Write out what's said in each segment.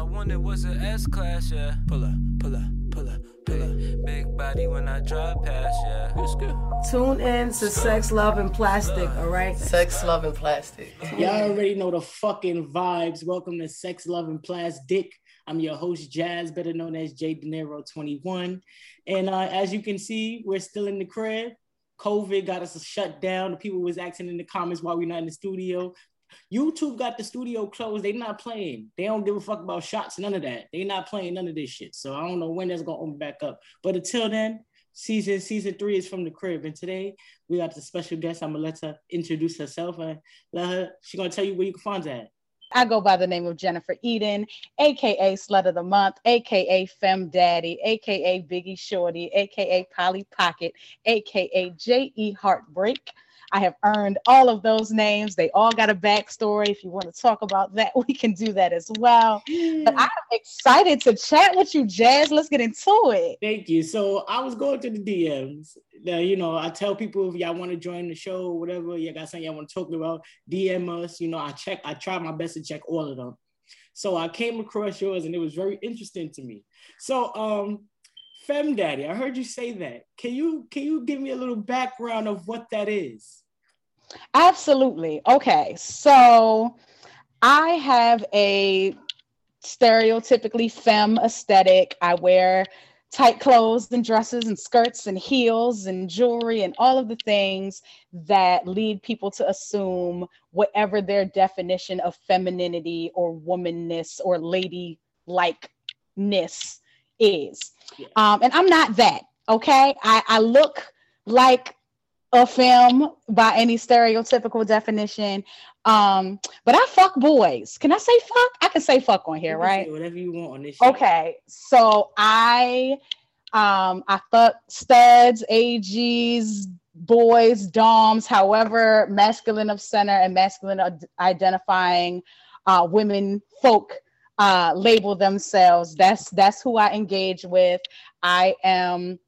I wanted was an S class, yeah. Pull up, pull up, pull up, pull up. Big body when I drive past, yeah. Tune in to Sex, Love, and Plastic, all right? Sex, love, and plastic. Y'all already know the fucking vibes. Welcome to Sex, Love, and Plastic. I'm your host, Jazz, better known as J De Niro 21. And uh, as you can see, we're still in the crib. COVID got us shut down. The people was asking in the comments why we're not in the studio. YouTube got the studio closed. They not playing. They don't give a fuck about shots, none of that. They not playing none of this shit. So I don't know when that's gonna open back up. But until then, season season three is from the crib. And today we got the special guest. I'm gonna let her introduce herself and let her. She gonna tell you where you can find her at. I go by the name of Jennifer Eden, aka Slut of the Month, aka Fem Daddy, aka Biggie Shorty, aka Polly Pocket, aka J.E. Heartbreak. I have earned all of those names. They all got a backstory. If you want to talk about that, we can do that as well. But I'm excited to chat with you, Jazz. Let's get into it. Thank you. So I was going to the DMs. Now, you know, I tell people if y'all want to join the show or whatever, you got something y'all want to talk about, DM us. You know, I check, I try my best to check all of them. So I came across yours and it was very interesting to me. So um Fem Daddy, I heard you say that. Can you can you give me a little background of what that is? Absolutely. Okay. So I have a stereotypically fem aesthetic. I wear tight clothes and dresses and skirts and heels and jewelry and all of the things that lead people to assume whatever their definition of femininity or womanness or lady likeness is. Yeah. Um, and I'm not that. Okay. I, I look like a femme by any stereotypical definition. Um, but I fuck boys. Can I say fuck? I can say fuck on here, right? Whatever you want on this show. Okay. So I um I fuck studs, AGs, boys, doms, however masculine of center and masculine ad- identifying uh women folk uh label themselves. That's that's who I engage with. I am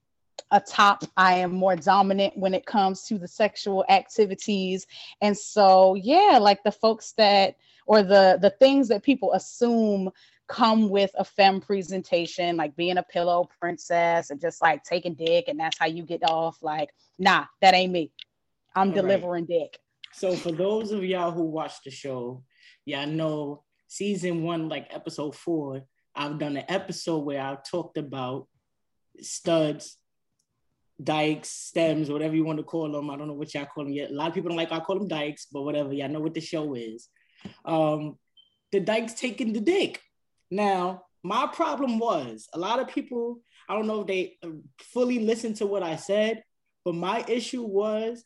a top. I am more dominant when it comes to the sexual activities. And so, yeah, like the folks that, or the the things that people assume come with a femme presentation, like being a pillow princess and just like taking dick, and that's how you get off. Like, nah, that ain't me. I'm All right. delivering dick. So for those of y'all who watch the show, y'all know season one, like episode four, I've done an episode where I talked about studs, dykes, stems, whatever you want to call them. I don't know what y'all call them yet. A lot of people don't like I call them dykes, but whatever. Y'all know what the show is. Um, the dykes taking the dick. Now, my problem was a lot of people, I don't know if they uh, fully listened to what I said, but my issue was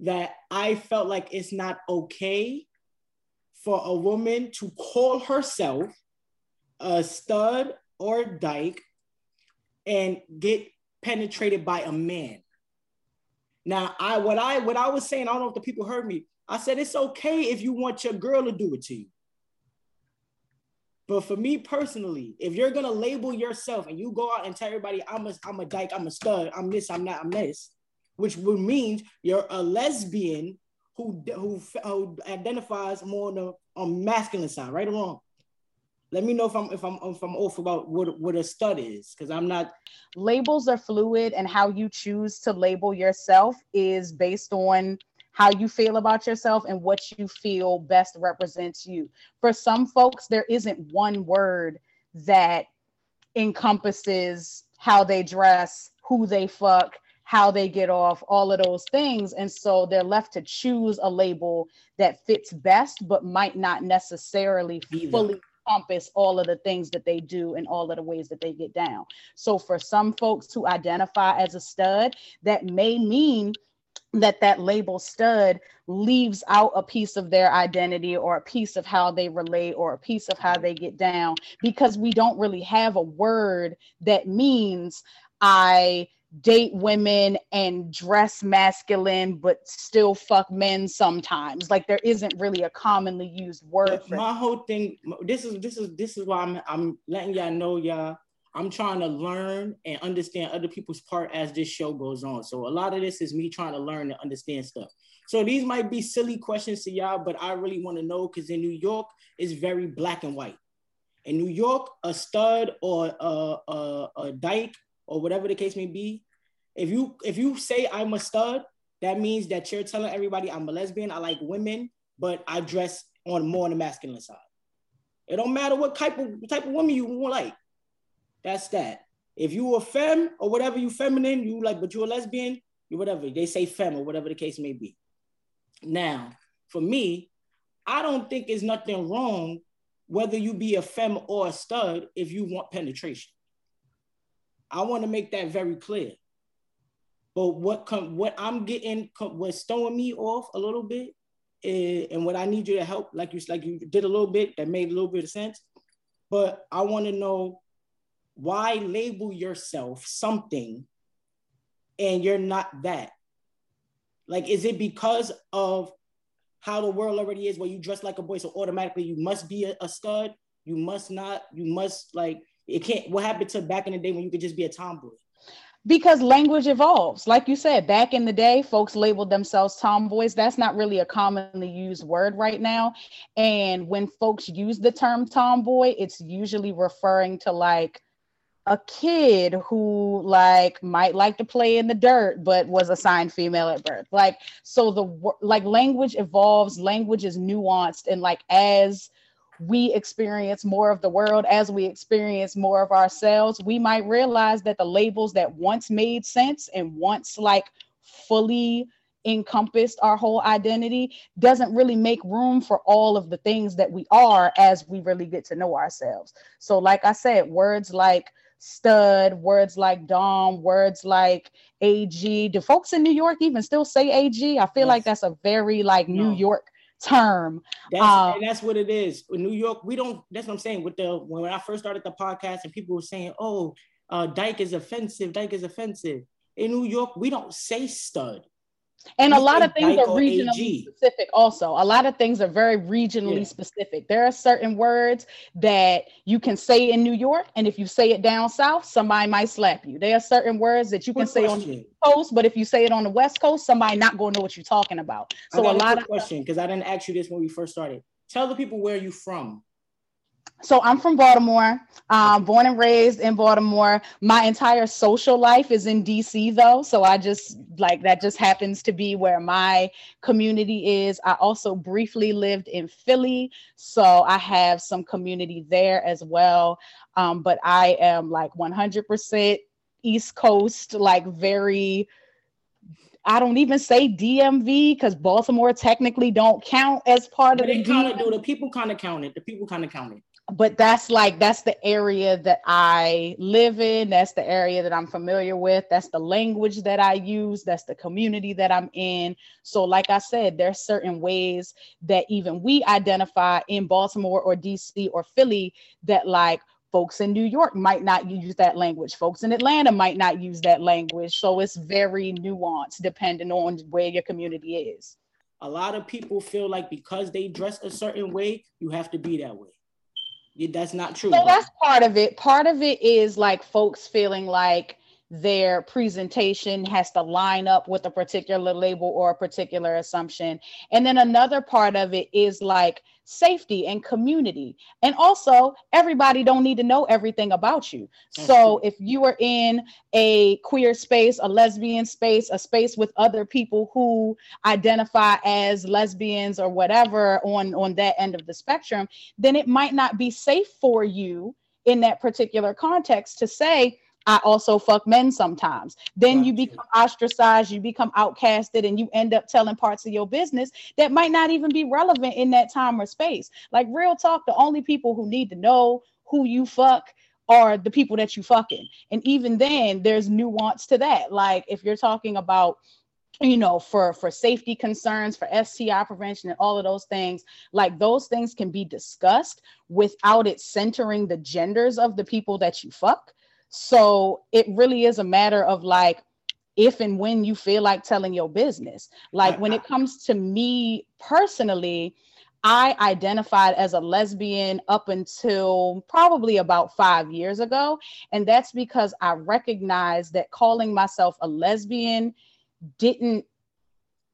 that I felt like it's not okay for a woman to call herself a stud or dyke and get penetrated by a man. Now, I what I what I was saying, I don't know if the people heard me. I said it's okay if you want your girl to do it to you. But for me personally, if you're gonna label yourself and you go out and tell everybody I'm a I'm a dyke, I'm a stud, I'm this, I'm that, I'm this, which would mean you're a lesbian who who, who identifies more on the on masculine side, right or wrong. Let me know if I'm if I'm if I'm off about what what a stud is, because I'm not. labels are fluid and how you choose to label yourself is based on how you feel about yourself and what you feel best represents you. For some folks, there isn't one word that encompasses how they dress, who they fuck, how they get off, all of those things. And so they're left to choose a label that fits best, but might not necessarily Either. fully encompass all of the things that they do and all of the ways that they get down. So for some folks who identify as a stud, that may mean that that label stud leaves out a piece of their identity or a piece of how they relate or a piece of how they get down because we don't really have a word that means I date women and dress masculine but still fuck men sometimes like there isn't really a commonly used word for my whole thing, this is this is this is why I'm I'm letting y'all know y'all. I'm trying to learn and understand other people's part as this show goes on. So a lot of this is me trying to learn and understand stuff. So these might be silly questions to y'all, but I really want to know because in New York, it's very black and white. In New York, a stud or a, a, a dyke or whatever the case may be, if you if you say I'm a stud, that means that you're telling everybody I'm a lesbian. I like women, but I dress on more on the masculine side. It don't matter what type of type of woman you like. That's that. If you a femme or whatever you feminine, you like, but you a lesbian, you whatever. They say femme or whatever the case may be. Now, for me, I don't think there's nothing wrong whether you be a femme or a stud if you want penetration. I want to make that very clear. But what come what I'm getting what's throwing me off a little bit is, and what I need you to help, like you like you did a little bit that made a little bit of sense. But I want to know why label yourself something and you're not that? Like, is it because of how the world already is where you dress like a boy, so automatically you must be a, a stud? You must not, you must like it can't what happened to back in the day when you could just be a tomboy? Because language evolves. Like you said, back in the day, folks labeled themselves tomboys. That's not really a commonly used word right now. And when folks use the term tomboy, it's usually referring to like a kid who like might like to play in the dirt but was assigned female at birth like so the like language evolves language is nuanced and like as we experience more of the world as we experience more of ourselves we might realize that the labels that once made sense and once like fully encompassed our whole identity doesn't really make room for all of the things that we are as we really get to know ourselves so like i said words like stud, words like dom, words like AG. Do folks in New York even still say AG? I feel yes. like that's a very like no. New York term. That's, um, that's what it is. In New York, we don't. That's what I'm saying. With the when I first started the podcast, and people were saying, "Oh, uh, Dyke is offensive. Dyke is offensive." In New York, we don't say stud. And a lot of things are regionally specific also. A lot of things are very regionally yeah. specific. There are certain words that you can say in New York, and if you say it down south, somebody might slap you. There are certain words that you can say on the coast, but if you say it on the west coast, somebody not going to know what you're talking about. So a lot of question because I didn't ask you this when we first started. Tell the people where you from so I'm from Baltimore, um, born and raised in Baltimore. My entire social life is in DC, though. So I just like that just happens to be where my community is. I also briefly lived in Philly, so I have some community there as well. Um, but I am like 100% East Coast, like very. I don't even say DMV because Baltimore technically don't count as part of the. They kind of do. The people kind of count it. The people kind of count it but that's like that's the area that I live in. That's the area that I'm familiar with. That's the language that I use. That's the community that I'm in. So, like I said, there's certain ways that even we identify in Baltimore or DC or Philly that like folks in New York might not use that language. Folks in Atlanta might not use that language. So it's very nuanced depending on where your community is. A lot of people feel like because they dress a certain way, you have to be that way that's not true. So that's part of it. Part of it is like folks feeling like their presentation has to line up with a particular label or a particular assumption. And then another part of it is like safety and community. And also, everybody don't need to know everything about you. So if you are in a queer space, a lesbian space, a space with other people who identify as lesbians or whatever on on that end of the spectrum, then it might not be safe for you in that particular context to say I also fuck men sometimes. Then you become ostracized, you become outcasted, and you end up telling parts of your business that might not even be relevant in that time or space. Like real talk, the only people who need to know who you fuck are the people that you fucking. And even then, there's nuance to that. Like if you're talking about you know for for safety concerns for sti prevention and all of those things like those things can be discussed without it centering the genders of the people that you fuck so it really is a matter of like, if and when you feel like telling your business. Like when it comes to me personally, I identified as a lesbian up until probably about five years ago. And that's because I recognized that calling myself a lesbian didn't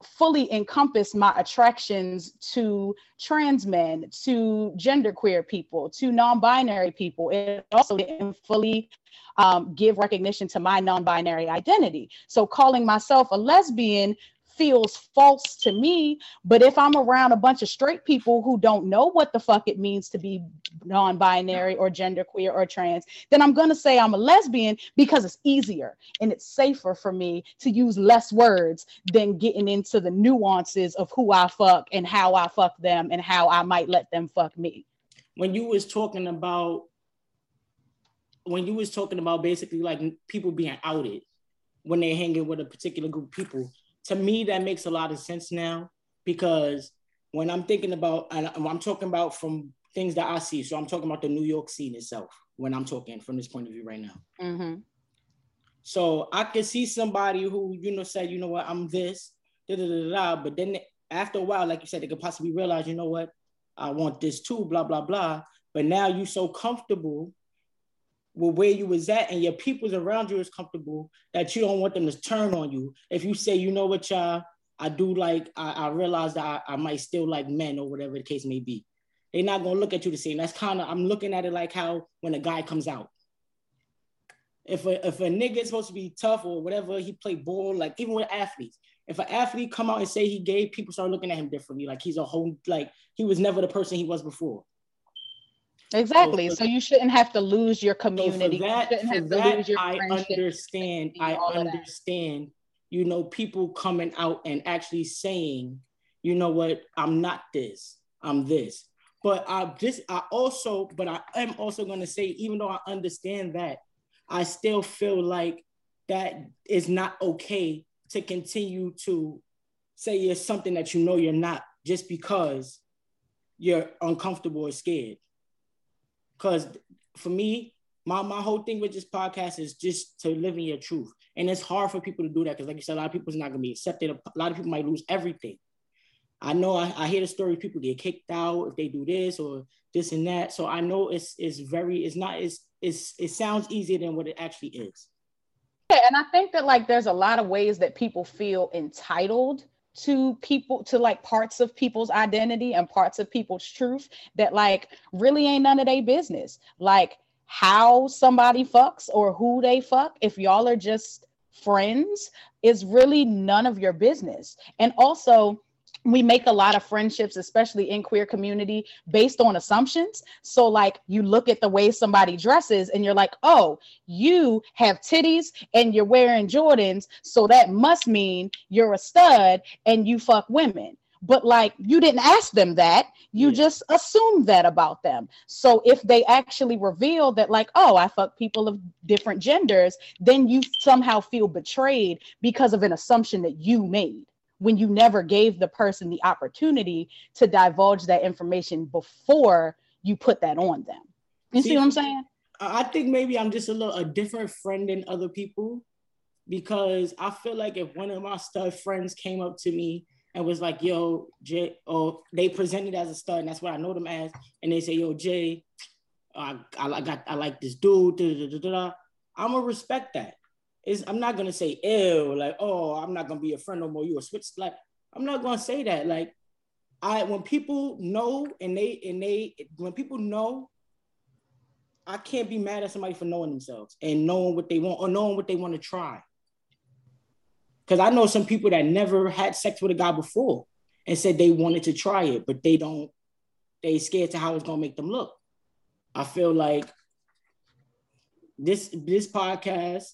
fully encompass my attractions to trans men, to genderqueer people, to non-binary people. It also didn't fully um, give recognition to my non-binary identity. So calling myself a lesbian feels false to me. But if I'm around a bunch of straight people who don't know what the fuck it means to be non binary or genderqueer or trans, then I'm going to say I'm a lesbian because it's easier and it's safer for me to use less words than getting into the nuances of who I fuck and how I fuck them and how I might let them fuck me. When you was talking about, when you was talking about basically like people being outed when they're hanging with a particular group of people, to me that makes a lot of sense now because when I'm thinking about and I'm talking about from things that I see, so I'm talking about the New York scene itself when I'm talking from this point of view right now. Mm-hmm. So I could see somebody who you know said, you know what, I'm this, da da da da, but then after a while, like you said, they could possibly realize, you know what, I want this too, blah blah blah. But now you're so comfortable with where you was at and your peoples around you is comfortable that you don't want them to turn on you. If you say, you know what, y'all, I do like, I, I realize that I, I, might still like men or whatever the case may be. They're not gonna look at you the same. That's kind of, I'm looking at it like how when a guy comes out. If a, if a nigga is supposed to be tough or whatever, he play ball, like even with athletes. If an athlete come out and say he gay, people start looking at him differently. Like he's a whole, like he was never the person he was before. Exactly. So, so, you shouldn't have to lose your community. So that, for that I understand. I understand. You know, people coming out and actually saying, you know what, I'm not this, I'm this. But I just I also, but I am also gonna say, even though I understand that, I still feel like that is not okay to continue to say you're something that you know you're not just because you're uncomfortable or scared. Because for me, my, my whole thing with this podcast is just to live in your truth. And it's hard for people to do that because, like you said, a lot of people's not going to be accepted. A lot of people might lose everything. I know I, I hear the story people get kicked out if they do this or this and that. So I know it's it's very it's not it's it's it sounds easier than what it actually is. Yeah, and I think that like there's a lot of ways that people feel entitled to people to like parts of people's identity and parts of people's truth that like really ain't none of their business. Like how somebody fucks or who they fuck if y'all are just friends is really none of your business. And also we make a lot of friendships especially in queer community based on assumptions. So like you look at the way somebody dresses and you're like oh you have titties and you're wearing jordans. So that must mean you're a stud and you fuck women. But like you didn't ask them that. You yeah. just assumed that about them. So if they actually reveal that like oh i fuck people of different genders then you somehow feel betrayed because of an assumption that you made when you never gave the person the opportunity to divulge that information before you put that on them. You see, see what I'm saying? I think maybe I'm just a little a different friend than other people because I feel like if one of my stud friends came up to me and was like, "Yo, Jay," or they presented as a stud, and that's what I know them as, and they say, "Yo, Jay, I, I got I like this dude," da, da, da, I'm gonna respect that is I'm not gonna say ill, like, oh, I'm not gonna be a friend no more. You a switch, like, I'm not gonna say that. Like, I when people know and they and they when people know, I can't be mad at somebody for knowing themselves and knowing what they want or knowing what they want to try. Cause I know some people that never had sex with a guy before and said they wanted to try it, but they don't, they scared to how it's gonna make them look. I feel like this this podcast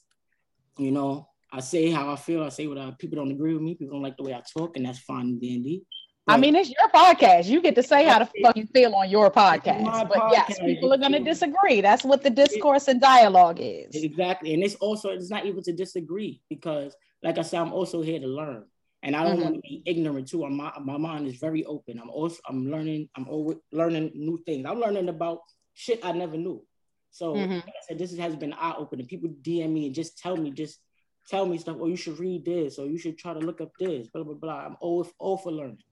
you know, I say how I feel. I say what I, people don't agree with me. People don't like the way I talk, and that's fine and dandy. I mean, it's your podcast. You get to say how the fuck you feel on your podcast. But podcast. yes, people are going to disagree. That's what the discourse and dialogue is. Exactly. And it's also, it's not even to disagree because, like I said, I'm also here to learn. And I don't mm-hmm. want to be ignorant too. My, my mind is very open. I'm also, I'm learning, I'm always learning new things. I'm learning about shit I never knew. So mm-hmm. like I said, this has been eye opening. People DM me and just tell me, just tell me stuff. Oh, you should read this, or you should try to look up this. Blah blah blah. I'm all all for learning.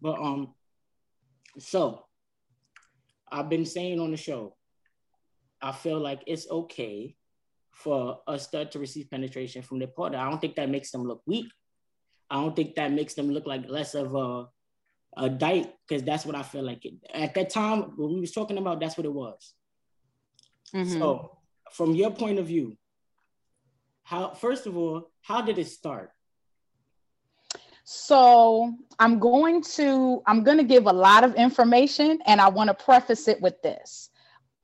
But um, so I've been saying on the show, I feel like it's okay for a stud to receive penetration from their partner. I don't think that makes them look weak. I don't think that makes them look like less of a a dyke because that's what I feel like it, at that time when we was talking about that's what it was. Mm-hmm. So from your point of view, how first of all, how did it start? So I'm going to I'm going to give a lot of information and I want to preface it with this.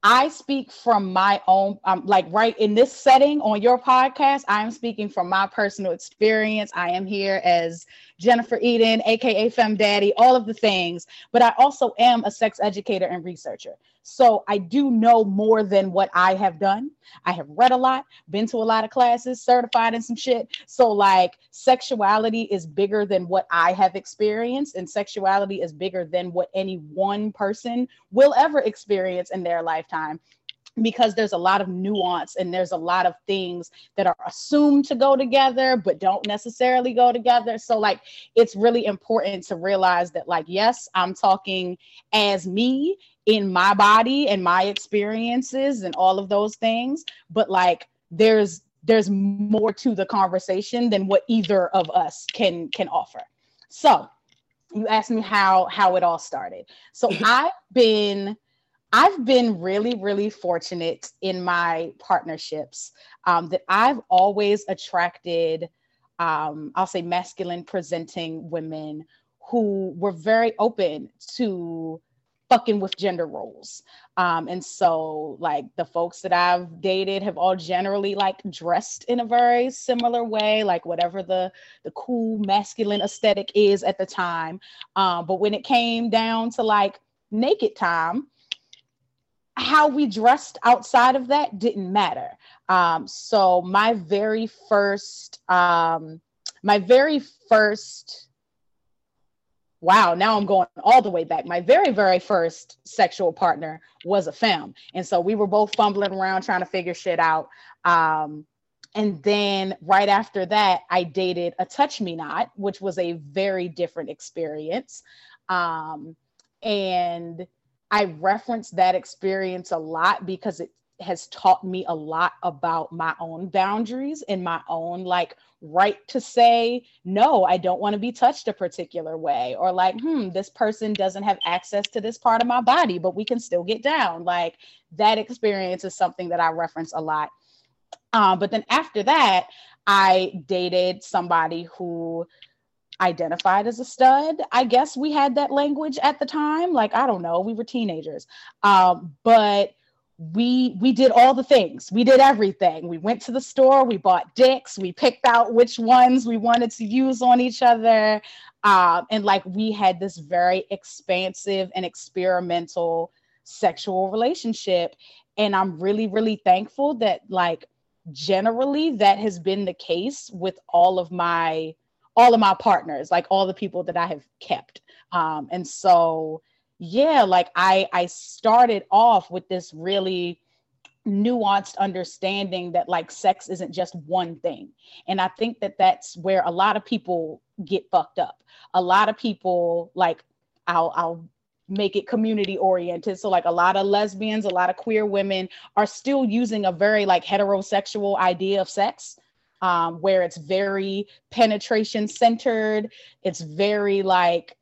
I speak from my own, um, like right in this setting on your podcast, I am speaking from my personal experience. I am here as Jennifer Eden, AKA Fem Daddy, all of the things, but I also am a sex educator and researcher. So I do know more than what I have done. I have read a lot, been to a lot of classes, certified in some shit. So, like, sexuality is bigger than what I have experienced, and sexuality is bigger than what any one person will ever experience in their lifetime because there's a lot of nuance and there's a lot of things that are assumed to go together but don't necessarily go together. So like it's really important to realize that like yes i'm talking as me in my body and my experiences and all of those things but like there's there's more to the conversation than what either of us can can offer. So you asked me how how it all started. So i've been i've been really really fortunate in my partnerships um, that i've always attracted um, i'll say masculine presenting women who were very open to fucking with gender roles. Um, and so like the folks that I've dated have all generally like dressed in a very similar way, like whatever the the cool masculine aesthetic is at the time. Um, but when it came down to like naked time, how we dressed outside of that didn't matter. Um, so my very first, um, my very first wow, now I'm going all the way back. My very, very first sexual partner was a femme. And so we were both fumbling around trying to figure shit out. Um, and then right after that, I dated a touch me not, which was a very different experience. Um, and I reference that experience a lot because it has taught me a lot about my own boundaries and my own like right to say no i don't want to be touched a particular way or like hmm this person doesn't have access to this part of my body but we can still get down. Like that experience is something that i reference a lot. Um, but then after that i dated somebody who identified as a stud. I guess we had that language at the time. Like i don't know. We were teenagers. Um, but we we did all the things. We did everything. We went to the store. We bought dicks. We picked out which ones we wanted to use on each other. Um, and like we had this very expansive and experimental sexual relationship. And i'm really really thankful that like generally that has been the case with all of my all of my partners like all the people that i have kept. Um, and so yeah like i i started off with this really nuanced understanding that like sex isn't just one thing. And i think that that's where a lot of people get fucked up. A lot of people like i'll i'll make it community oriented. So like a lot of lesbians a lot of queer women are still using a very like heterosexual idea of sex um, where it's very penetration centered it's very like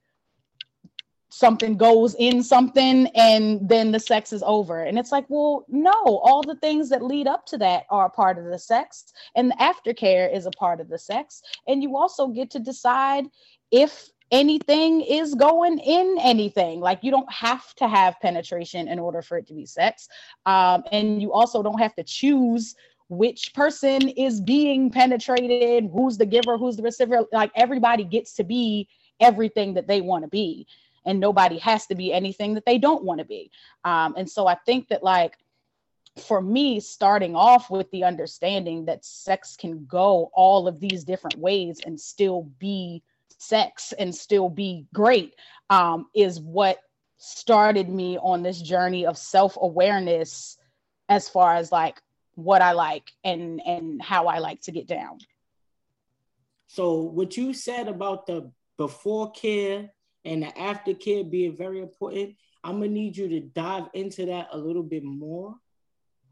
something goes in something and then the sex is over. And it's like, well, no, all the things that lead up to that are a part of the sex, and the aftercare is a part of the sex. And you also get to decide if anything is going in anything. Like you don't have to have penetration in order for it to be sex. Um, and you also don't have to choose which person is being penetrated, who's the giver, who's the receiver. Like everybody gets to be everything that they want to be and nobody has to be anything that they don't want to be. Um, and so I think that like for me, starting off with the understanding that sex can go all of these different ways and still be sex and still be great um, is what started me on this journey of self-awareness as far as like what I like and and how I like to get down. So what you said about the before care and the after care being very important. I'm gonna need you to dive into that a little bit more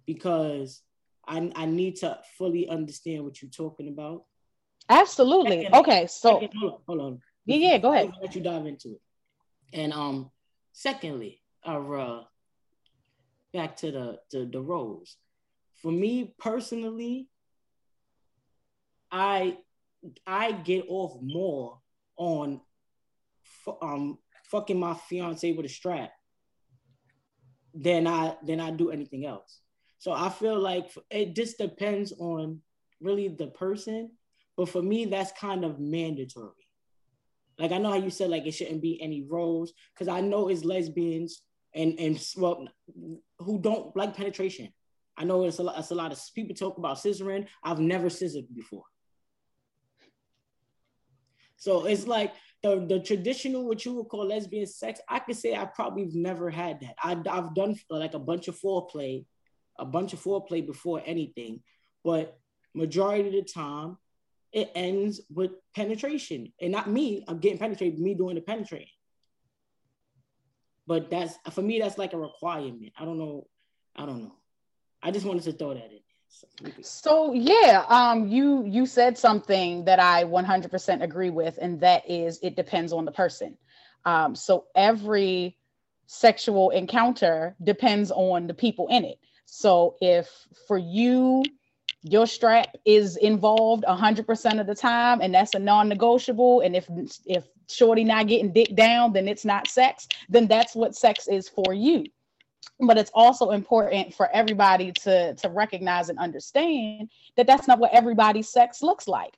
because I, I need to fully understand what you're talking about. Absolutely. Second- Okay, so Second- hold on, hold on. yeah, yeah, go ahead. Let you dive into it. And um, secondly, our uh, back to the to the roles. For me personally, I I get off more on um fucking my fiance with a strap than I than I do anything else. So I feel like it just depends on really the person, but for me that's kind of mandatory. Like I know how you said like it shouldn't be any roles because I know it's lesbians and and well who don't like penetration. I know it's a lot. It's a lot of people talk about scissoring. I've never scissored before. So it's like the, the traditional, what you would call lesbian sex. I could say I probably never had that. I, I've done like a bunch of foreplay, a bunch of foreplay before anything, but majority of the time, it ends with penetration, and not me. I'm getting penetrated. Me doing the penetrating. But that's for me. That's like a requirement. I don't know. I don't know. I just wanted to throw that in. So, So yeah, um, you you said something that I 100% agree with, and that is it depends on the person. Um, so every sexual encounter depends on the people in it. So if for you your strap is involved 100% of the time and that's a non-negotiable and if if shorty not getting dick down then it's not sex then that's what sex is for you but it's also important for everybody to to recognize and understand that that's not what everybody's sex looks like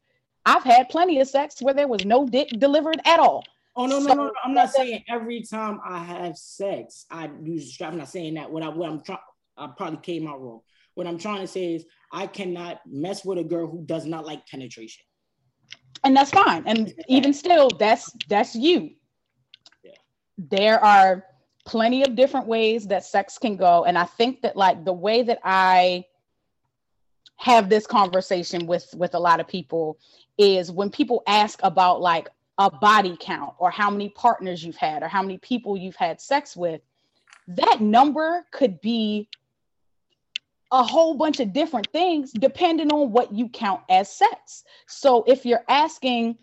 i've had plenty of sex where there was no dick delivered at all Oh no, no, So- no, no! I'm not saying every time I have sex I use a strap. I'm not saying that. What I what I'm trying, I probably came out wrong. What I'm trying to say is I cannot mess with a girl who does not like penetration. and that's fine and even still that's that's you Yeah. there are plenty of different ways that sex can go and i think that like the way that i have this conversation with with a lot of people is when people ask about like a body count or how many partners you've had or how many people you've had sex with that number could be a whole bunch of different things depending on what you count as sex. So if you're asking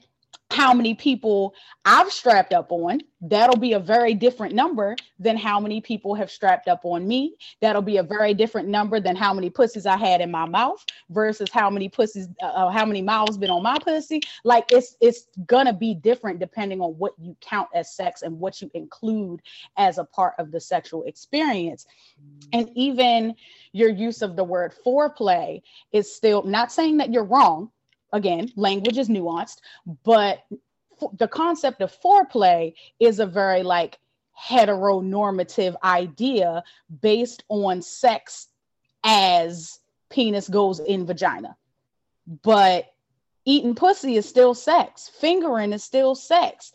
how many people I've strapped up on, that'll be a very different number than how many people have strapped up on me. That'll be a very different number than how many pussies I had in my mouth versus how many pussies, uh, uh, how many mouths been on my pussy. Like it's it's gonna be different depending on what you count as sex and what you include as a part of the sexual experience. And even your use of the word foreplay is still not saying that you're wrong. Again, language is nuanced, but f- the concept of foreplay is a very like heteronormative idea based on sex as penis goes in vagina. But eating pussy is still sex, fingering is still sex,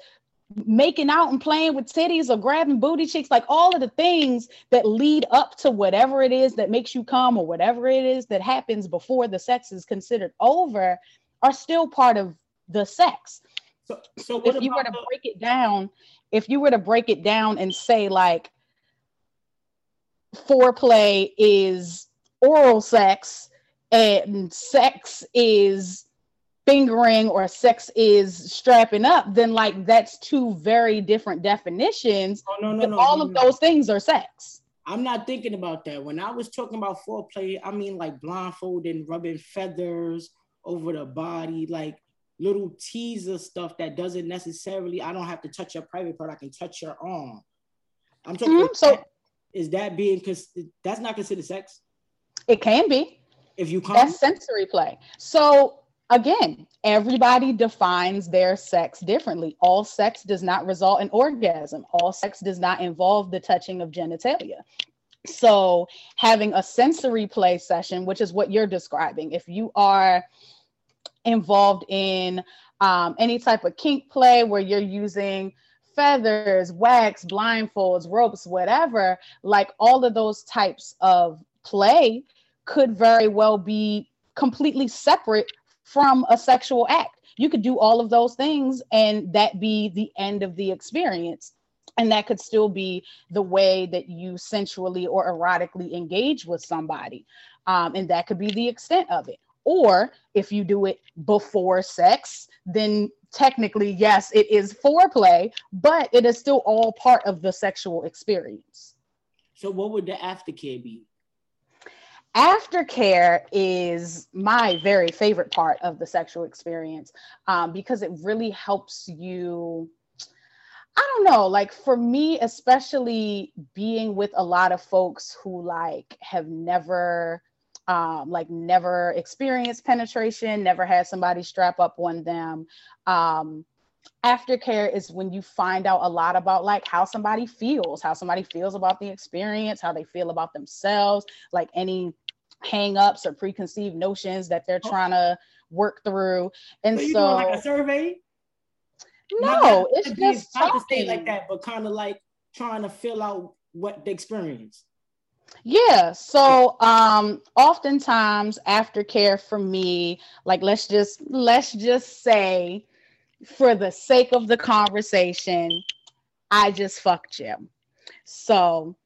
making out and playing with titties or grabbing booty cheeks, like all of the things that lead up to whatever it is that makes you come or whatever it is that happens before the sex is considered over are still part of the sex. So, so If you were to the- break it down, if you were to break it down and say like foreplay is oral sex and sex is fingering or sex is strapping up, then like that's two very different definitions. Oh, no, no, no, all of those things are sex. I'm not thinking about that. When I was talking about foreplay, I mean like blindfolding, rubbing feathers over the body, like little teaser stuff that doesn't necessarily. I don't have to touch your private part. I can touch your arm. I'm talking. Mhm, so- is that being because that's not considered sex It can be. if you come? That's sensory play. So again, everybody defines their sex differently. All sex does not result in orgasm. All sex does not involve the touching of genitalia. So having a sensory play session, which is what you're describing, if you are involved in um, any type of kink play where you're using feathers, wax, blindfolds, ropes, whatever, like all of those types of play could very well be completely separate from a sexual act. You could do all of those things and that be the end of the experience. And that could still be the way that you sensually or erotically engage with somebody. Um, and that could be the extent of it. Or if you do it before sex, then technically, yes, it is foreplay, but it is still all part of the sexual experience. So, what would the aftercare be? Aftercare is my very favorite part of the sexual experience um, because it really helps you. I don't know, like for me, especially being with a lot of folks who like have never um, like never experienced penetration, never had somebody strap up on them. Um, aftercare is when you find out a lot about like how somebody feels, how somebody feels about the experience, how they feel about themselves, like any hang-ups or preconceived notions that they're oh. trying to work through. And so, so like a survey. No, it's just not to say like that, but kind of like trying to fill out what the experience. Yeah. So um oftentimes aftercare for me, like let's just let's just say for the sake of the conversation, I just fucked Jim. So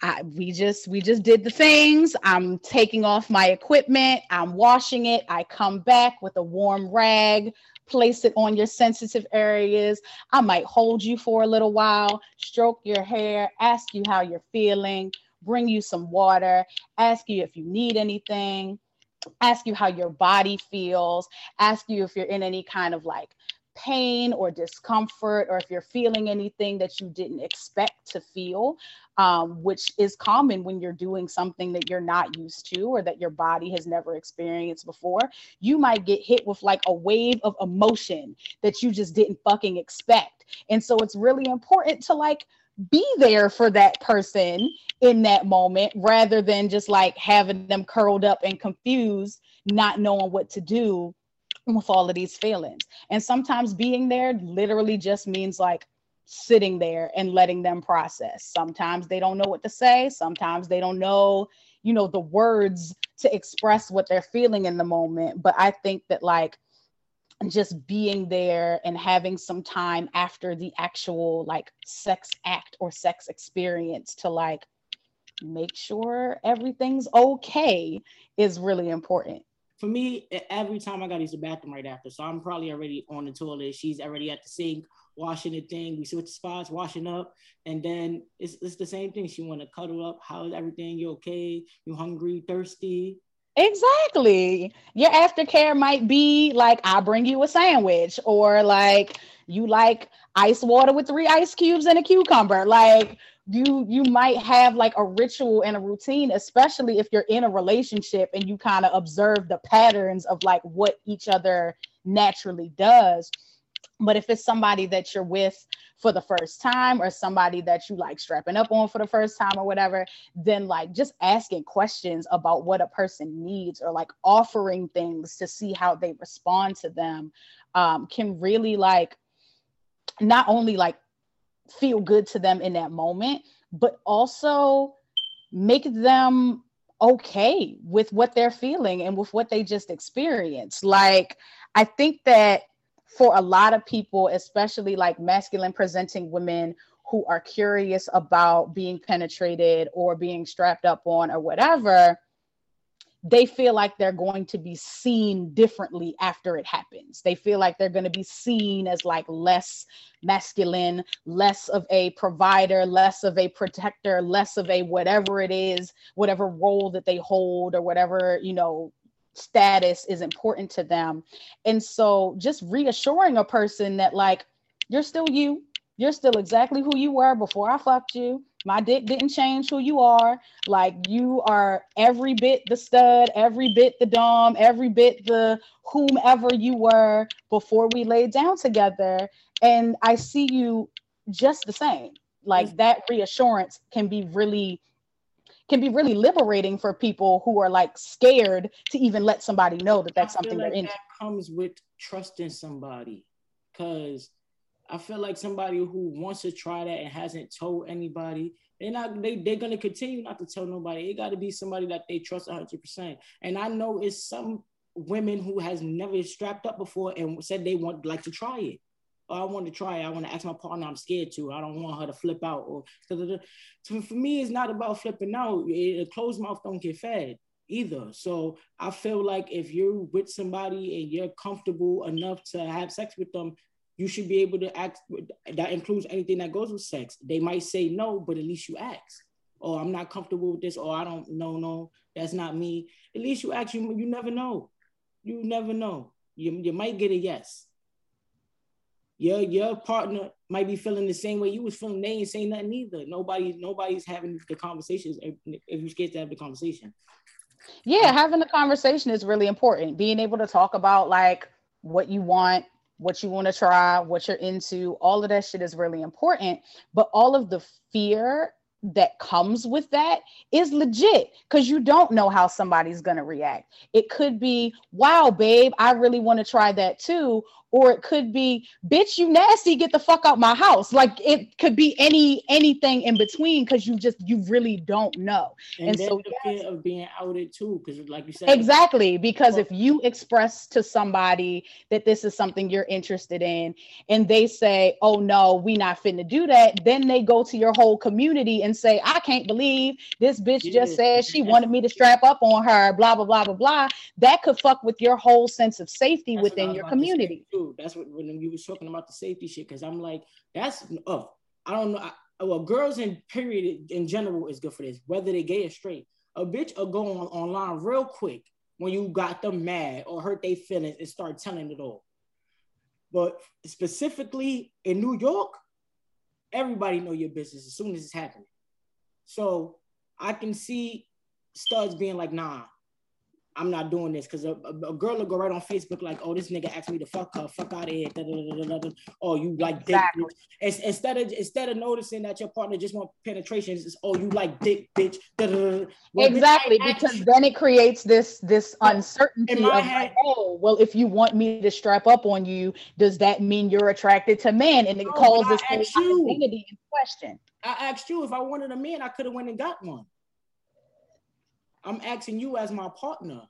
I, we just we just did the things. I'm taking off my equipment. I'm washing it. I come back with a warm rag, place it on your sensitive areas. I might hold you for a little while, stroke your hair, ask you how you're feeling, bring you some water, ask you if you need anything, ask you how your body feels, ask you if you're in any kind of like pain or discomfort, or if you're feeling anything that you didn't expect to feel, um, which is common when you're doing something that you're not used to or that your body has never experienced before. You might get hit with like a wave of emotion that you just didn't fucking expect. And so it's really important to like be there for that person in that moment rather than just like having them curled up and confused, not knowing what to do with all of these feelings. And sometimes being there literally just means like sitting there and letting them process. Sometimes they don't know what to say, sometimes they don't know, you know, the words to express what they're feeling in the moment. But I think that like just being there and having some time after the actual like sex act or sex experience to like make sure everything's okay is really important. For me, every time I got to use the bathroom right after, so I'm probably already on the toilet. She's already at the sink washing the thing. We switch spots, washing up, and then it's, it's the same thing. She want to cuddle up. How's everything? You okay? You hungry? Thirsty? Exactly. Your aftercare might be like, I bring you a sandwich, or like you like ice water with three ice cubes and a cucumber. Like you you might have like a ritual and a routine, especially if you're in a relationship and you kind of observe the patterns of like what each other naturally does. But if it's somebody that you're with for the first time or somebody that you like strapping up on for the first time or whatever, then like just asking questions about what a person needs or like offering things to see how they respond to them um, can really like not only like feel good to them in that moment, but also make them okay with what they're feeling and with what they just experienced. Like, I think that for a lot of people, especially like masculine presenting women who are curious about being penetrated or being strapped up on or whatever, they feel like they're going to be seen differently after it happens. They feel like they're going to be seen as like less masculine, less of a provider, less of a protector, less of a whatever it is, whatever role that they hold or whatever, you know, status is important to them. And so just reassuring a person that like you're still you, you're still exactly who you were before I fucked you. My dick didn't change who you are. Like you are every bit the stud, every bit the dom, every bit the whomever you were before we laid down together. And I see you just the same. Like that reassurance can be really can be really liberating for people who are like scared to even let somebody know that that's something like they're into. That comes with trusting somebody, because I feel like somebody who wants to try that and hasn't told anybody, they're not they they're gonna continue not to tell nobody. It got to be somebody that they trust 100. percent And I know it's some women who has never strapped up before and said they want like to try it. Oh, I want to try it. I want to ask my partner. I'm scared to. I don't want her to flip out. Or so for me, it's not about flipping out. A closed mouth don't get fed. either. So I feel like if you're with somebody and you're comfortable enough to have sex with them, you should be able to act. That includes anything that goes with sex. They might say no, but at least you ask. Oh, I'm not comfortable with this. Or I don't know. No, that's not me. At least you ask. You you never know. You never know. You you might get a yes. Your your partner might be feeling the same way you was feeling. They ain't saying nothing either. Nobody nobody's having the conversations. If, if you're scared to have the conversation. Yeah, having the conversation is really important. Being able to talk about like what you want, what you want to try, what you're into, all of that shit is really important. But all of the fear that comes with that is legit because you don't know how somebody's going to react. It could be, wow, babe, I really want to try that too or it could be bitch you nasty get the fuck out my house. Like it could be any anything in between because you just you really don't know. And, and so the yes, fear of being outed too because like you said exactly because if you express to somebody that this is something you're interested in and they say oh no we not finna do that then they go to your whole community and say i can't believe this bitch yeah. just said she wanted me to strap up on her blah blah blah blah blah. That could fuck with your whole sense of safety That's within your community That's what when you was talking about the safety shit. Because I'm like, that's oh, I don't know. I, well, girls in period in general is good for this, whether they gay or straight. A bitch will go on online real quick when you got them mad or hurt their feelings and start telling it all. But specifically in New York, everybody know your business as soon as it's happening. So I can see studs being like, nah, I'm not doing this because a, a, a, girl will go right on Facebook like, oh, this nigga asked me to fuck her, fuck out of here. Da, da, da, oh, you like exactly. dick. Bitch. Instead of instead of noticing that your partner just want penetration, it's oh, you like dick, bitch. Well, exactly, because then it creates this this uncertainty of head, oh, well, if you want me to strap up on you, does that mean you're attracted to men? And it no, calls this identity in question. I asked you if I wanted a man, I could have went and got one. I'm asking you as my partner.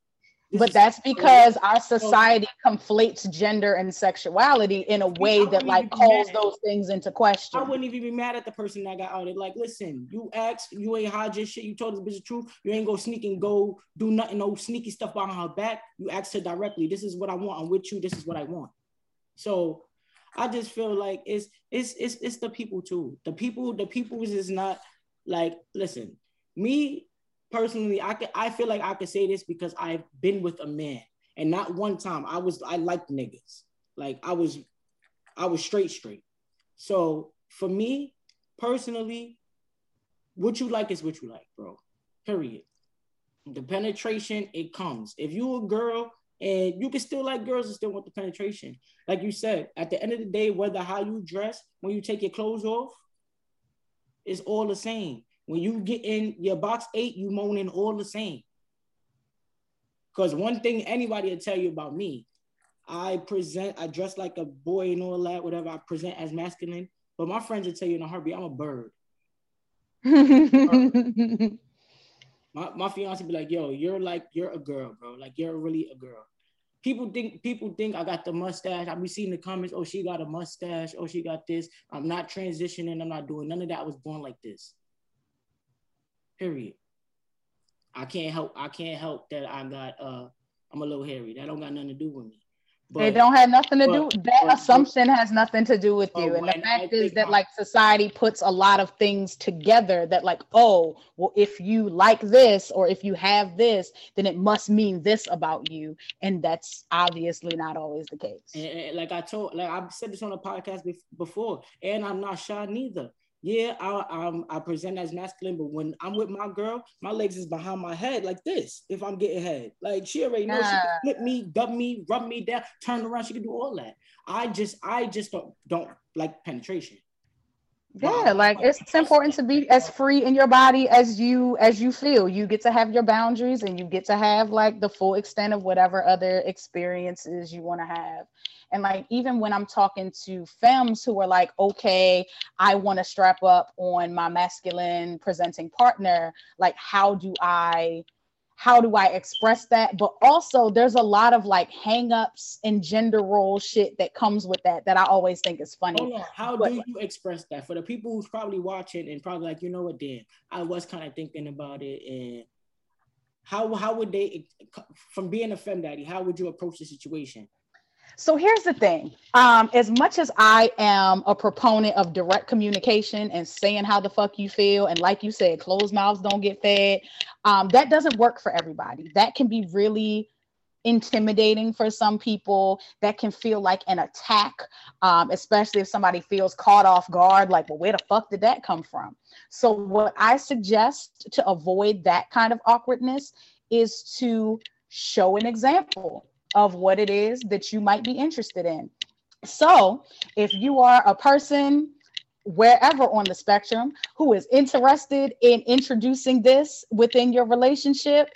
This but that's because our society conflates gender and sexuality in a way that like calls those things into question. I wouldn't even be mad at the person that got outed. Like, listen, you asked, you ain't hide your shit. You told the bitch the truth. You ain't go sneak and go do nothing, no sneaky stuff behind her back. You asked her directly. This is what I want. I'm with you. This is what I want. So I just feel like it's it's it's it's the people too. The people, the people is not like listen. Me personally, I can I feel like I could say this because I've been with a man, and not one time I was I liked niggas. Like I was, I was straight straight. So for me personally, what you like is what you like, bro. Period. The penetration, it comes. If you a girl and you can still like girls and still want the penetration. Like you said, at the end of the day, whether how you dress, when you take your clothes off, it's all the same. When you get in your box eight, you moaning all the same. Because one thing anybody will tell you about me, I present, I dress like a boy and all that, whatever. I present as masculine, but my friends will tell you in a heartbeat, I'm a bird. my my fiance be like, yo, you're like you're a girl, bro. Like you're really a girl. People think people think I got the mustache. I be seeing the comments, oh, she got a mustache, oh, she got this. I'm not transitioning, I'm not doing none of that. I was born like this. Period. I can't help. I can't help that I got. uh I'm a little hairy. That don't got nothing to do with me. But, they don't have nothing to but, do. That but, assumption has nothing to do with you. And the fact is that like society puts a lot of things together that like, oh, well, if you like this or if you have this, then it must mean this about you. And that's obviously not always the case. And, and like I told, like I've said this on a podcast before, and I'm not shy neither yeah, I, I'm, I present as masculine, but when I'm with my girl, my legs is behind my head like this. If I'm getting head, like she already knows she can flip me, dub me, rub me down, turn around. She can do all that. I just, I just don't don't like penetration. Yeah, like it's important to be as free in your body as you as you feel. You get to have your boundaries and you get to have like the full extent of whatever other experiences you want to have. And like even when I'm talking to femmes who are like, okay, I want to strap up on my masculine presenting partner, like how do I how do I express that? But also there's a lot of like hangups and gender role shit that comes with that that I always think is funny. Hold on. How but, do you express that for the people who's probably watching and probably like, you know what, Dan, I was kind of thinking about it and how how would they from being a femme daddy? How would you approach the situation? So here's the thing. Um, as much as I am a proponent of direct communication and saying how the fuck you feel, and like you said, closed mouths don't get fed, um, that doesn't work for everybody. That can be really intimidating for some people. That can feel like an attack, um, especially if somebody feels caught off guard, like, well, where the fuck did that come from? So, what I suggest to avoid that kind of awkwardness is to show an example of what it is that you might be interested in. So, if you are a person wherever on the spectrum who is interested in introducing this within your relationship,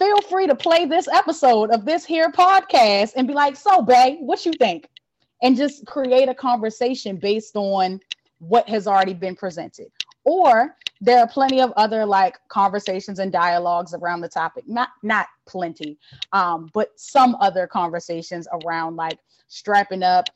feel free to play this episode of this here podcast and be like, "So, babe, what you think?" and just create a conversation based on what has already been presented. Or there are plenty of other like conversations and dialogues around the topic. Not not plenty, um, but some other conversations around like strapping up.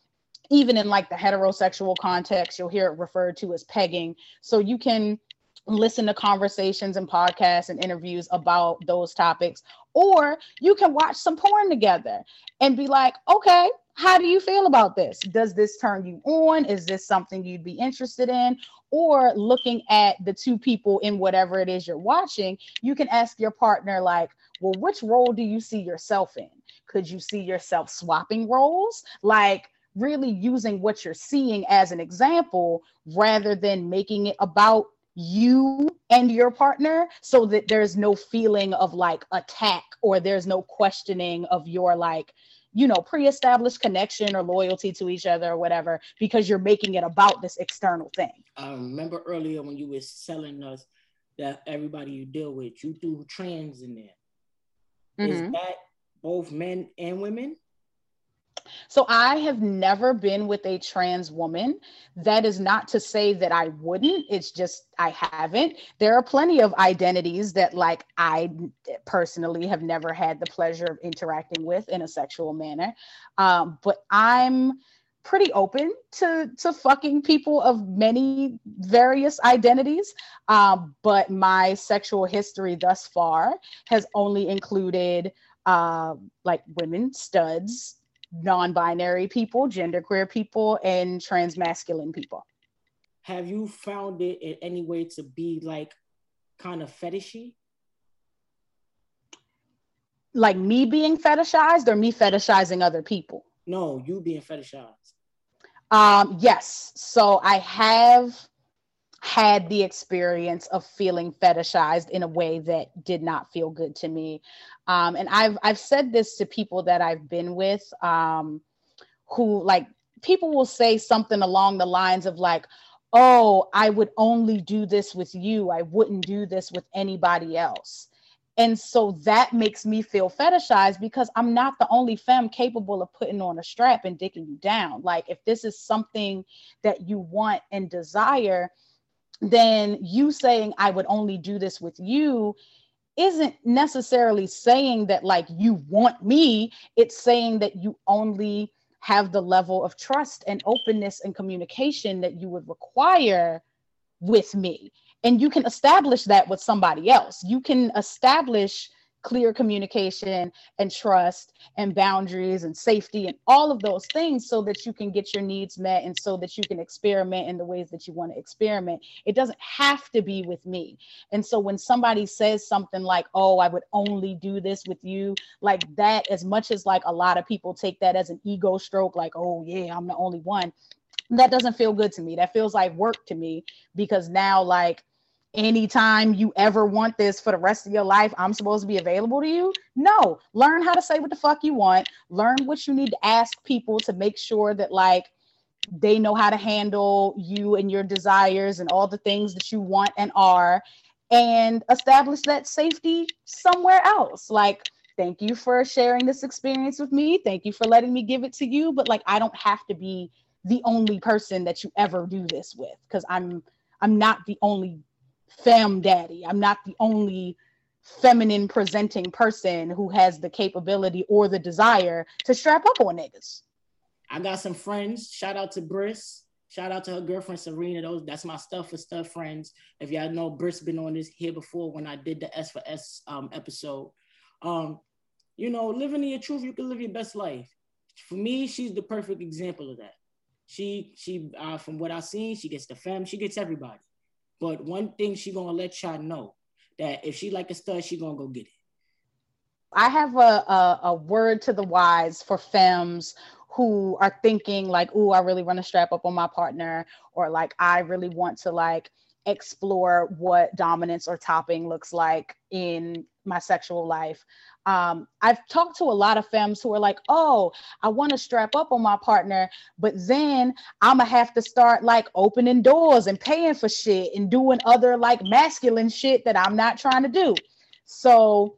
Even in like the heterosexual context, you'll hear it referred to as pegging. So you can listen to conversations and podcasts and interviews about those topics, or you can watch some porn together and be like, okay, how do you feel about this? Does this turn you on? Is this something you'd be interested in? Or looking at the two people in whatever it is you're watching, you can ask your partner, like, well, which role do you see yourself in? Could you see yourself swapping roles? Like, really using what you're seeing as an example rather than making it about you and your partner so that there's no feeling of like attack or there's no questioning of your like you know, pre-established connection or loyalty to each other or whatever, because you're making it about this external thing. I remember earlier when you were selling us that everybody you deal with, you do trans in there. Mm-hmm. Is that both men and women? So I have never been with a trans woman. That is not to say that I wouldn't. It's just I haven't. There are plenty of identities that like I personally have never had the pleasure of interacting with in a sexual manner. Um, but I'm pretty open to to fucking people of many various identities um, but my sexual history thus far has only included uh, like women studs non-binary people, genderqueer people, and transmasculine people. Have you found it in any way to be like kind of fetishy? Like me being fetishized or me fetishizing other people? No, you being fetishized. Um, yes. So I have had the experience of feeling fetishized in a way that did not feel good to me. Um, and I've I've said this to people that I've been with, um, who like people will say something along the lines of like, "Oh, I would only do this with you. I wouldn't do this with anybody else." And so that makes me feel fetishized because I'm not the only femme capable of putting on a strap and dicking you down. Like, if this is something that you want and desire, then you saying I would only do this with you isn't necessarily saying that like you want me. It's saying that you only have the level of trust and openness and communication that you would require with me. And you can establish that with somebody else. You can establish clear communication and trust and boundaries and safety and all of those things so that you can get your needs met and so that you can experiment in the ways that you want to experiment. It doesn't have to be with me. And so when somebody says something like, oh, I would only do this with you, like that, as much as like a lot of people take that as an ego stroke, like, oh, yeah, I'm the only one. That doesn't feel good to me. That feels like work to me because now, like, anytime you ever want this for the rest of your life, I'm supposed to be available to you? No, learn how to say what the fuck you want. Learn what you need to ask people to make sure that like they know how to handle you and your desires and all the things that you want and are and establish that safety somewhere else. Like thank you for sharing this experience with me. Thank you for letting me give it to you, but like I don't have to be the only person that you ever do this with because I'm I'm not the only femme daddy. I'm not the only feminine presenting person who has the capability or the desire to strap up on niggas. I got some friends. Shout out to Briss. Shout out to her girlfriend Serena. Those that's my stuff for stuff friends. If y'all know, Britt's been on this here before when I did the S for S um, episode. Um, you know, living in your truth, you can live your best life. For me, she's the perfect example of that. She she uh, from what I've seen, she gets the fam, she gets everybody. But one thing she gonna let y'all know that if she like a stud, she gonna go get it. I have a, a, a word to the wise for femmes who are thinking like, "Oh, I really want to strap up on my partner," or like, "I really want to like explore what dominance or topping looks like in my sexual life." Um, I've talked to a lot of femmes who are like, "Oh, I want to strap up on my partner, but then I'm gonna have to start like opening doors and paying for shit and doing other like masculine shit that I'm not trying to do." So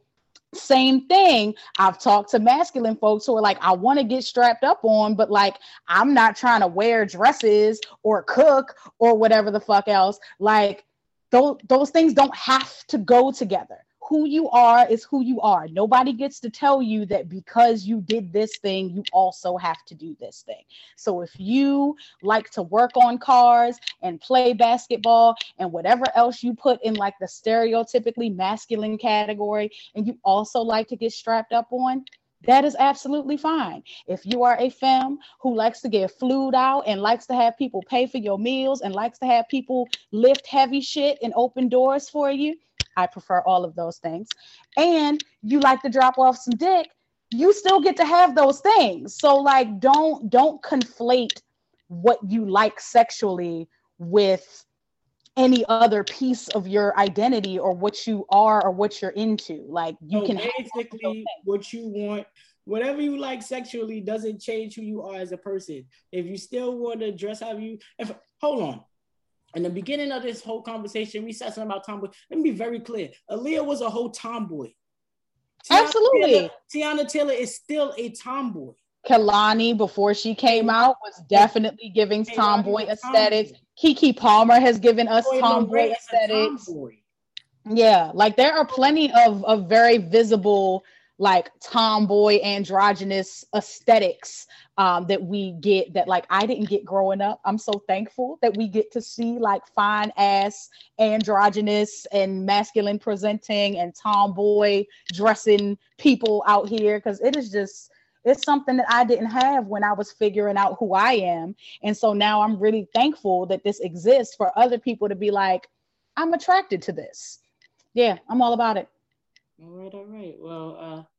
same thing. I've talked to masculine folks who are like, I want to get strapped up on, but like, I'm not trying to wear dresses or cook or whatever the fuck else. Like, those, those things don't have to go together who you are is who you are. Nobody gets to tell you that because you did this thing, you also have to do this thing. So if you like to work on cars and play basketball and whatever else you put in like the stereotypically masculine category, and you also like to get strapped up on, that is absolutely fine. If you are a femme who likes to get flued out and likes to have people pay for your meals and likes to have people lift heavy shit and open doors for you, I prefer all of those things. And you like to drop off some dick, you still get to have those things. So like don't don't conflate what you like sexually with any other piece of your identity or what you are or what you're into. Like you so can basically what you want whatever you like sexually doesn't change who you are as a person. If you still want to dress how you if hold on, in the beginning of this whole conversation, we said something about tomboy. Let me be very clear. Aaliyah was a whole tomboy. Teyana Absolutely. Taylor, Teyana Taylor is still a tomboy. Kehlani, before she came out, was definitely giving tomboy aesthetics. Keke Palmer has given us tomboy aesthetics. Tomboy. Yeah, like there are plenty of, of very visible like tomboy androgynous aesthetics um, that we get that like I didn't get growing up. I'm so thankful that we get to see like fine ass androgynous and masculine presenting and tomboy dressing people out here because it is just it's something that I didn't have when I was figuring out who I am. And so now I'm really thankful that this exists for other people to be like, I'm attracted to this. Yeah, I'm all about it. All right, all right. Well, uh,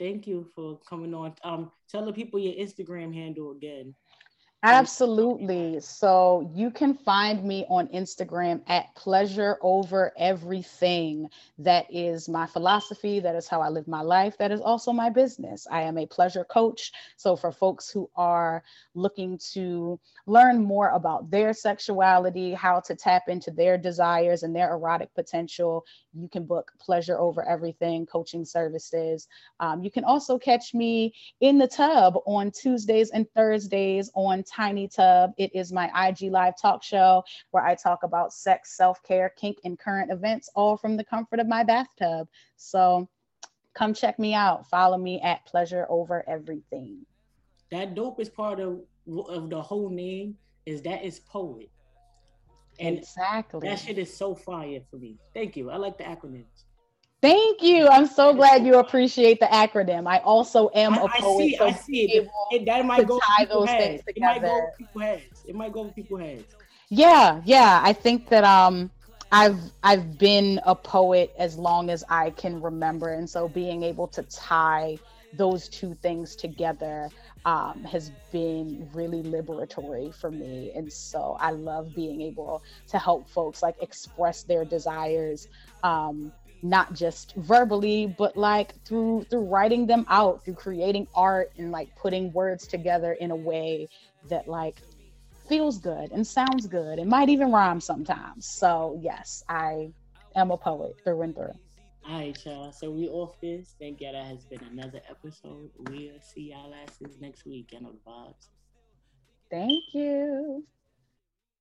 thank you for coming on. Um, tell the people your Instagram handle again. Absolutely. So you can find me on Instagram at pleasure over everything. That is my philosophy. That is how I live my life. That is also my business. I am a pleasure coach. So for folks who are looking to learn more about their sexuality, how to tap into their desires and their erotic potential, you can book pleasure over everything coaching services. Um, you can also catch me in the tub on Tuesdays and Thursdays on Tiny Tub. It is my IG live talk show where I talk about sex, self care, kink, and current events, all from the comfort of my bathtub. So come check me out. Follow me at Pleasure Over Everything. That dopest part of, of the whole name is that it's poet. And exactly. That shit is so fire for me. Thank you. I like the acronyms. Thank you. I'm so glad you appreciate the acronym. I also am a poet. I see, so I see it. it. That might go tie those heads. things together. It might go people heads. It might go with people heads. Yeah, yeah. I think that um I've I've been a poet as long as I can remember, and so being able to tie those two things together um, has been really liberatory for me. And so I love being able to help folks like express their desires um, not just verbally but like through through writing them out through creating art and like putting words together in a way that like feels good and sounds good and might even rhyme sometimes. So yes i am a poet through and through. All right y'all. So we off this. Thank you that has been another episode. We'll see y'all asses next week and the vibes thank you